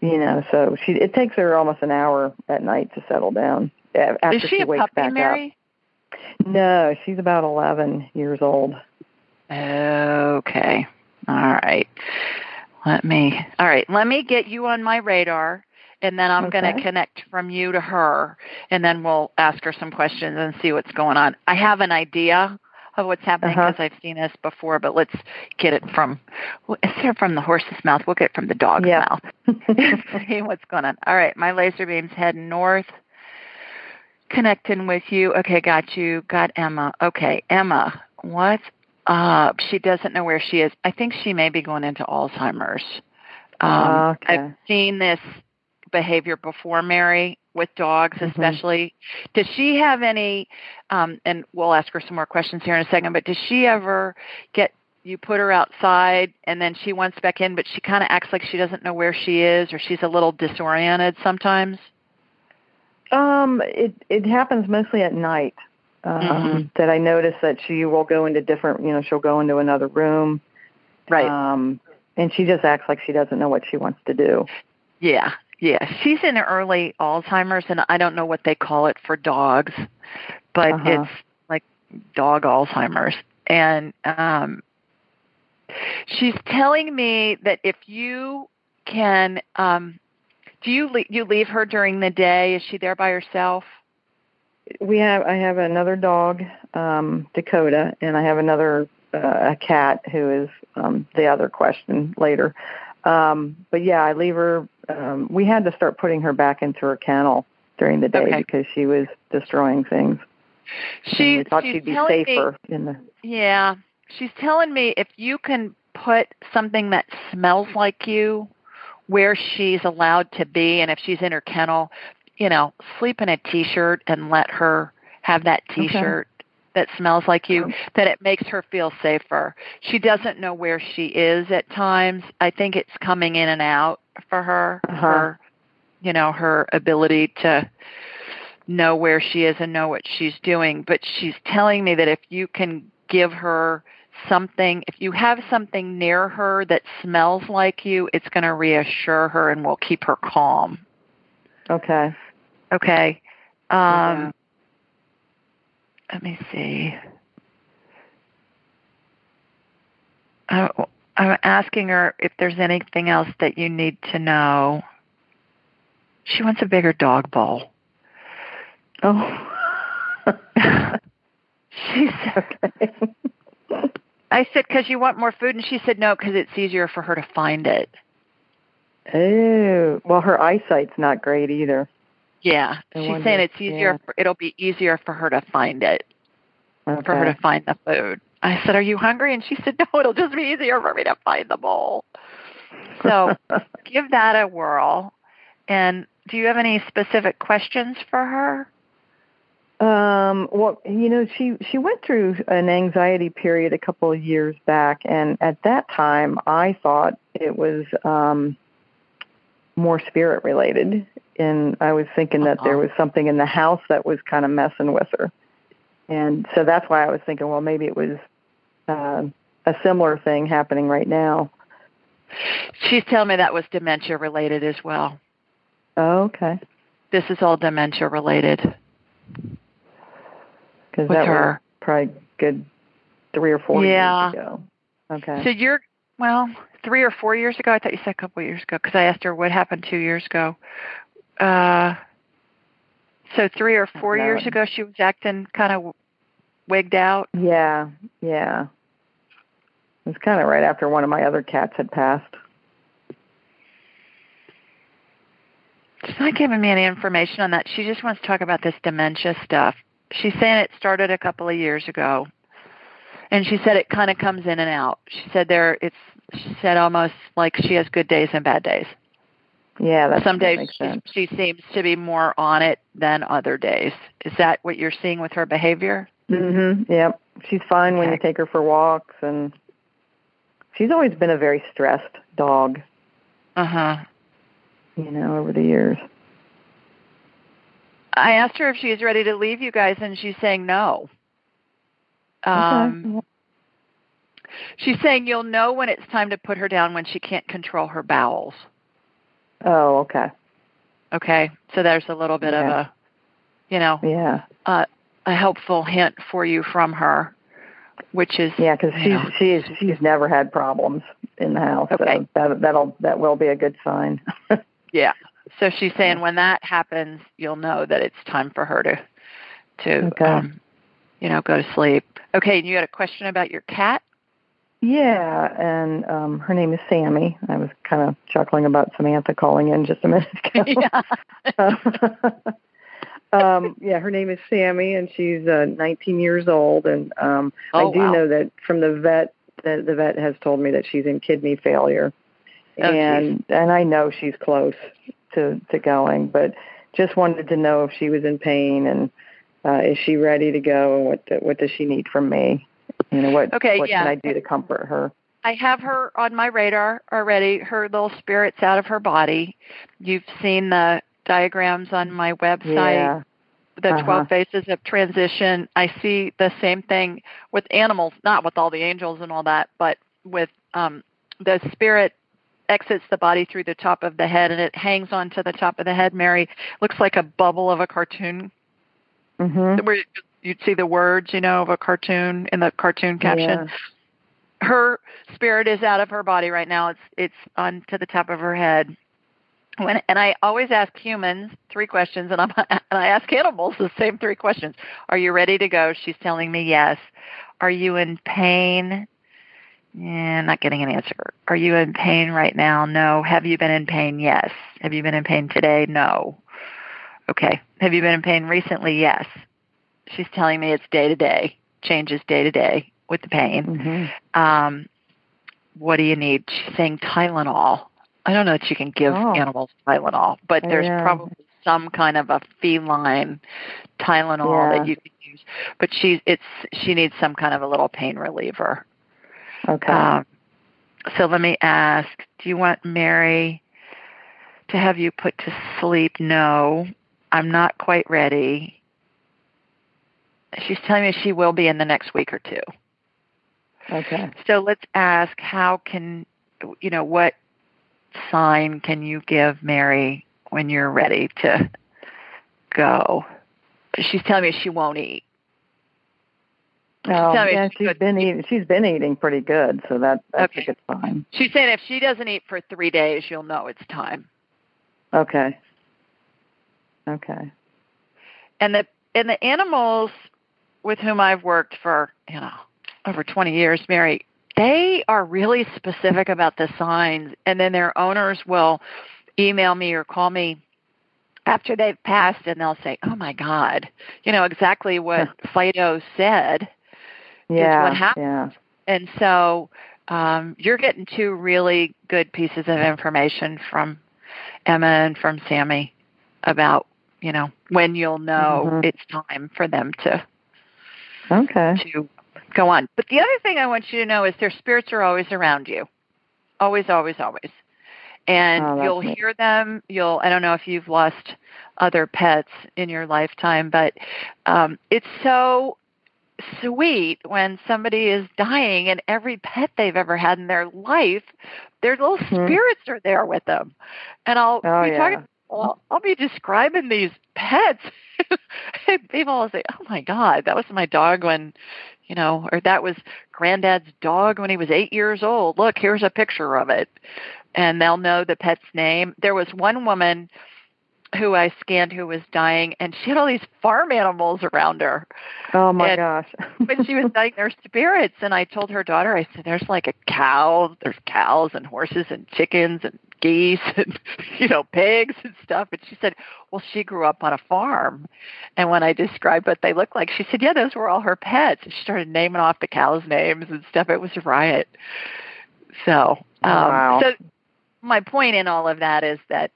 Speaker 5: you know, so she it takes her almost an hour at night to settle down after
Speaker 1: is she, a
Speaker 5: wakes
Speaker 1: puppy,
Speaker 5: back
Speaker 1: Mary?
Speaker 5: up. No, she's about eleven years old.
Speaker 1: Okay. All right. Let me. All right. Let me get you on my radar, and then I'm going to connect from you to her, and then we'll ask her some questions and see what's going on. I have an idea of what's happening
Speaker 5: Uh-huh.
Speaker 1: because I've seen this before, but let's get it from instead of from the horse's mouth, we'll get it from the dog's
Speaker 5: Yeah.
Speaker 1: mouth. see what's going on. All right. My laser beam's heading north. Connecting with you. Okay, got you. Got Emma. Okay, Emma. What's up? She doesn't know where she is. I think she may be going into Alzheimer's. Um,
Speaker 5: Okay.
Speaker 1: I've seen this behavior before, Mary, with dogs,
Speaker 5: Mhm.
Speaker 1: especially. Does she have any? Um, and we'll ask her some more questions here in a second. But does she ever get you put her outside and then she wants back in, but she kind of acts like she doesn't know where she is, or she's a little disoriented sometimes?
Speaker 5: Um, it it happens mostly at night. Um,
Speaker 1: Mhm.
Speaker 5: That I notice that she will go into different, you know, she'll go into another room.
Speaker 1: Right.
Speaker 5: Um, and she just acts like she doesn't know what she wants to do.
Speaker 1: Yeah, yeah. She's in early Alzheimer's, and I don't know what they call it for dogs, but
Speaker 5: Uh-huh.
Speaker 1: it's like dog Alzheimer's. And um, she's telling me that if you can, um, do you le- you leave her during the day? Is she there by herself?
Speaker 5: We have I have another dog, um, Dakota, and I have another uh, a cat who is um, the other question later. Um, but yeah, I leave her. Um, we had to start putting her back into her kennel during the day
Speaker 1: Okay.
Speaker 5: because she was destroying things.
Speaker 1: She
Speaker 5: we thought
Speaker 1: she's
Speaker 5: she'd be
Speaker 1: telling me-
Speaker 5: safer in the.
Speaker 1: Yeah. She's telling me if you can put something that smells like you where she's allowed to be and if she's in her kennel, you know, sleep in a t-shirt and let her have that t-shirt that smells like you that it makes her feel safer. She doesn't know where she is at times. I think it's coming in and out for her.
Speaker 5: Uh-huh.
Speaker 1: Her you know, her ability to know where she is and know what she's doing. But she's telling me that if you can give her something, if you have something near her that smells like you, it's going to reassure her and will keep her calm.
Speaker 5: Okay.
Speaker 1: Okay. Um,
Speaker 5: Yeah.
Speaker 1: Let me see. I, I'm asking her if there's anything else that you need to know. She wants a bigger dog bowl.
Speaker 5: Oh.
Speaker 1: She said,
Speaker 5: okay.
Speaker 1: I said, because you want more food? And she said, no, because it's easier for her to find it.
Speaker 5: Oh, well, her eyesight's not great either.
Speaker 1: Yeah.
Speaker 5: I
Speaker 1: She's
Speaker 5: wonder-
Speaker 1: saying it's easier,
Speaker 5: yeah.
Speaker 1: for, it'll be easier for her to find it,
Speaker 5: Okay.
Speaker 1: for her to find the food. I said, are you hungry? And she said, no, it'll just be easier for me to find the bowl. So give that a whirl. And do you have any specific questions for her?
Speaker 5: Um, well, you know, she she went through an anxiety period a couple of years back, and at that time, I thought it was um, more spirit related, and I was thinking that there
Speaker 1: Uh-huh.
Speaker 5: was something in the house that was kind of messing with her, and so that's why I was thinking, well, maybe it was uh, a similar thing happening right now.
Speaker 1: She's telling me that was dementia related as well.
Speaker 5: Oh, okay,
Speaker 1: This is all dementia related
Speaker 5: because that was
Speaker 1: her.
Speaker 5: probably good three or four
Speaker 1: Yeah.
Speaker 5: years ago. Okay.
Speaker 1: So you're well, three or four years ago. I thought you said a couple of years ago because I asked her what happened two years ago. Uh, so three or four years ago, she was acting kind of wigged out.
Speaker 5: Yeah, yeah. It was kind of right after one of my other cats had passed.
Speaker 1: She's not giving me any information on that. She just wants to talk about this dementia stuff. She's saying it started a couple of years ago, and she said it kind of comes in and out. She said there, it's. She said almost like she has good days and bad days.
Speaker 5: Yeah, that's,
Speaker 1: Some
Speaker 5: that
Speaker 1: days she, she seems to be more on it than other days. Is that what you're seeing with her behavior?
Speaker 5: Mhm. Yep. She's fine when you take her for walks, and she's always been a very stressed dog.
Speaker 1: Uh huh.
Speaker 5: You know, over the years.
Speaker 1: I asked her if she was ready to leave you guys, and she's saying no. Um,
Speaker 5: okay.
Speaker 1: She's saying you'll know when it's time to put her down when she can't control her bowels.
Speaker 5: Oh, okay.
Speaker 1: Okay, so there's a little bit of a, you know,
Speaker 5: Yeah.
Speaker 1: a helpful hint for you from her, which is
Speaker 5: Yeah, because she's
Speaker 1: know,
Speaker 5: she's she's never had problems in the house.
Speaker 1: Okay.
Speaker 5: So that that'll that will be a good sign.
Speaker 1: yeah. So she's saying when that happens, you'll know that it's time for her to, to,
Speaker 5: Okay.
Speaker 1: um, you know, go to sleep. Okay, and you had a question about your cat.
Speaker 5: Yeah, and um her name is Sammy. I was kind of chuckling about Samantha calling in just a minute ago.
Speaker 1: yeah.
Speaker 5: um yeah, her name is Sammy and she's uh 19 years old and um
Speaker 1: Oh,
Speaker 5: I do
Speaker 1: wow.
Speaker 5: know that from the vet the, the vet has told me that she's in kidney failure.
Speaker 1: Oh, geez.
Speaker 5: and and I know she's close to to going, but just wanted to know if she was in pain and uh, is she ready to go? What the, what does she need from me? You know what?
Speaker 1: Okay,
Speaker 5: what
Speaker 1: yeah.
Speaker 5: can I do to comfort her?
Speaker 1: I have her on my radar already. Her little spirit's out of her body. You've seen the diagrams on my website.
Speaker 5: Yeah.
Speaker 1: The
Speaker 5: Uh-huh.
Speaker 1: 12 phases of transition. I see the same thing with animals, not with all the angels and all that, but with um, the spirit exits the body through the top of the head and it hangs onto the top of the head, Mary. Looks like a bubble of a cartoon
Speaker 5: Mhm.
Speaker 1: where you'd see the words, you know, of a cartoon in the cartoon caption.
Speaker 5: Yeah.
Speaker 1: Her spirit is out of her body right now. It's it's on to the top of her head. When and I always ask humans three questions, and I'm and I ask animals the same three questions. Are you ready to go? She's telling me yes. Are you in pain? Yeah, not getting an answer. Are you in pain right now? No. Have you been in pain? Yes. Have you been in pain today? No. Okay. Have you been in pain recently? Yes. She's telling me it's day to day, changes day to day with the pain.
Speaker 5: Mhm.
Speaker 1: Um, what do you need? She's saying Tylenol. I don't know that you can give
Speaker 5: Oh.
Speaker 1: animals Tylenol, but there's
Speaker 5: Yeah.
Speaker 1: probably some kind of a feline Tylenol
Speaker 5: Yeah.
Speaker 1: that you can use. But she's it's she needs some kind of a little pain reliever.
Speaker 5: Okay.
Speaker 1: Um, so let me ask: Do you want Mary to have you put to sleep? No, I'm not quite ready. She's telling me she will be in the next week or two.
Speaker 5: okay.
Speaker 1: So let's ask: How can you know what sign can you give Mary when you're ready to go? She's telling me she won't eat.
Speaker 5: Oh,
Speaker 1: tell
Speaker 5: yeah,
Speaker 1: she
Speaker 5: she's
Speaker 1: could-
Speaker 5: been eating. She's been eating pretty good, so that that's
Speaker 1: Okay.
Speaker 5: a good sign.
Speaker 1: She's saying if she doesn't eat for three days, you'll know it's time.
Speaker 5: Okay. Okay.
Speaker 1: and the and the animals with whom I've worked for you know over 20 years, Mary, they are really specific about the signs, and then their owners will email me or call me after they've passed, and they'll say, "Oh my God, you know exactly what Fido said."
Speaker 5: Yeah.
Speaker 1: what happened.
Speaker 5: Yeah.
Speaker 1: And so um, you're getting two really good pieces of information from Emma and from Sammy about, you know, when you'll know
Speaker 5: Mhm.
Speaker 1: it's time for them to
Speaker 5: Okay.
Speaker 1: to go on. But the other thing I want you to know is their spirits are always around you. Always, always, always. And
Speaker 5: Oh,
Speaker 1: you'll
Speaker 5: neat.
Speaker 1: hear them. You'll I don't know if you've lost other pets in your lifetime, but um it's so sweet when somebody is dying and every pet they've ever had in their life, their little
Speaker 5: Mhm.
Speaker 1: spirits are there with them. And I'll
Speaker 5: Oh,
Speaker 1: be
Speaker 5: yeah.
Speaker 1: talking well, I'll be describing these pets and people will say, Oh my God, that was my dog when you know, or that was granddad's dog when he was eight years old. Look, here's a picture of it. And they'll know the pet's name. There was one woman who I scanned who was dying and she had all these farm animals around her
Speaker 5: Oh my
Speaker 1: And
Speaker 5: gosh.
Speaker 1: when she was dying their spirits and I told her daughter, I said, There's like a cow, there's cows and horses and chickens and geese and you know, pigs and stuff and she said, Well she grew up on a farm and when I described what they looked like, she said, Yeah, those were all her pets. And she started naming off the cows' names and stuff. It was a riot. So um
Speaker 5: Wow.
Speaker 1: so my point in all of that is that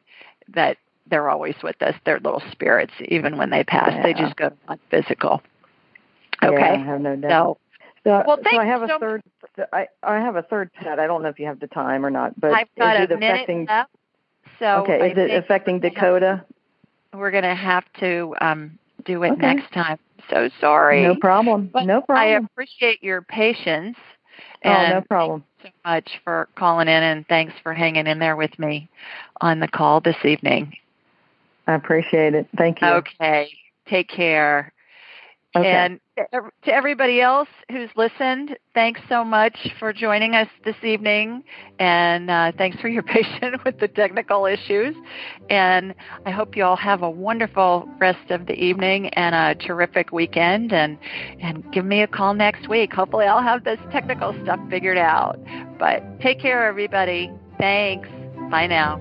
Speaker 1: that they're always with us. They're little spirits, even when they pass. They just go on physical.
Speaker 5: Yeah,
Speaker 1: Okay.
Speaker 5: I have no doubt.
Speaker 1: So
Speaker 5: So,
Speaker 1: Well,
Speaker 5: so I have a
Speaker 1: so-
Speaker 5: third. I I have a third pet. I don't know if you have the time or not, but
Speaker 1: I've got
Speaker 5: is
Speaker 1: a
Speaker 5: it affecting?
Speaker 1: left. So
Speaker 5: okay,
Speaker 1: I
Speaker 5: is it affecting Dakota?
Speaker 1: We're going to have to um, do it
Speaker 5: Okay.
Speaker 1: next time. So sorry.
Speaker 5: No problem.
Speaker 1: But
Speaker 5: no problem.
Speaker 1: I appreciate your patience.
Speaker 5: oh,
Speaker 1: And
Speaker 5: no problem.
Speaker 1: so much for calling in and thanks for hanging in there with me on the call this evening.
Speaker 5: I appreciate it. Thank you.
Speaker 1: Okay. Take care.
Speaker 5: Okay.
Speaker 1: And to everybody else who's listened, thanks so much for joining us this evening. And uh, thanks for your patience with the technical issues. And I hope you all have a wonderful rest of the evening and a terrific weekend. And, and give me a call next week. Hopefully, I'll have this technical stuff figured out. But take care, everybody. Thanks. Bye now.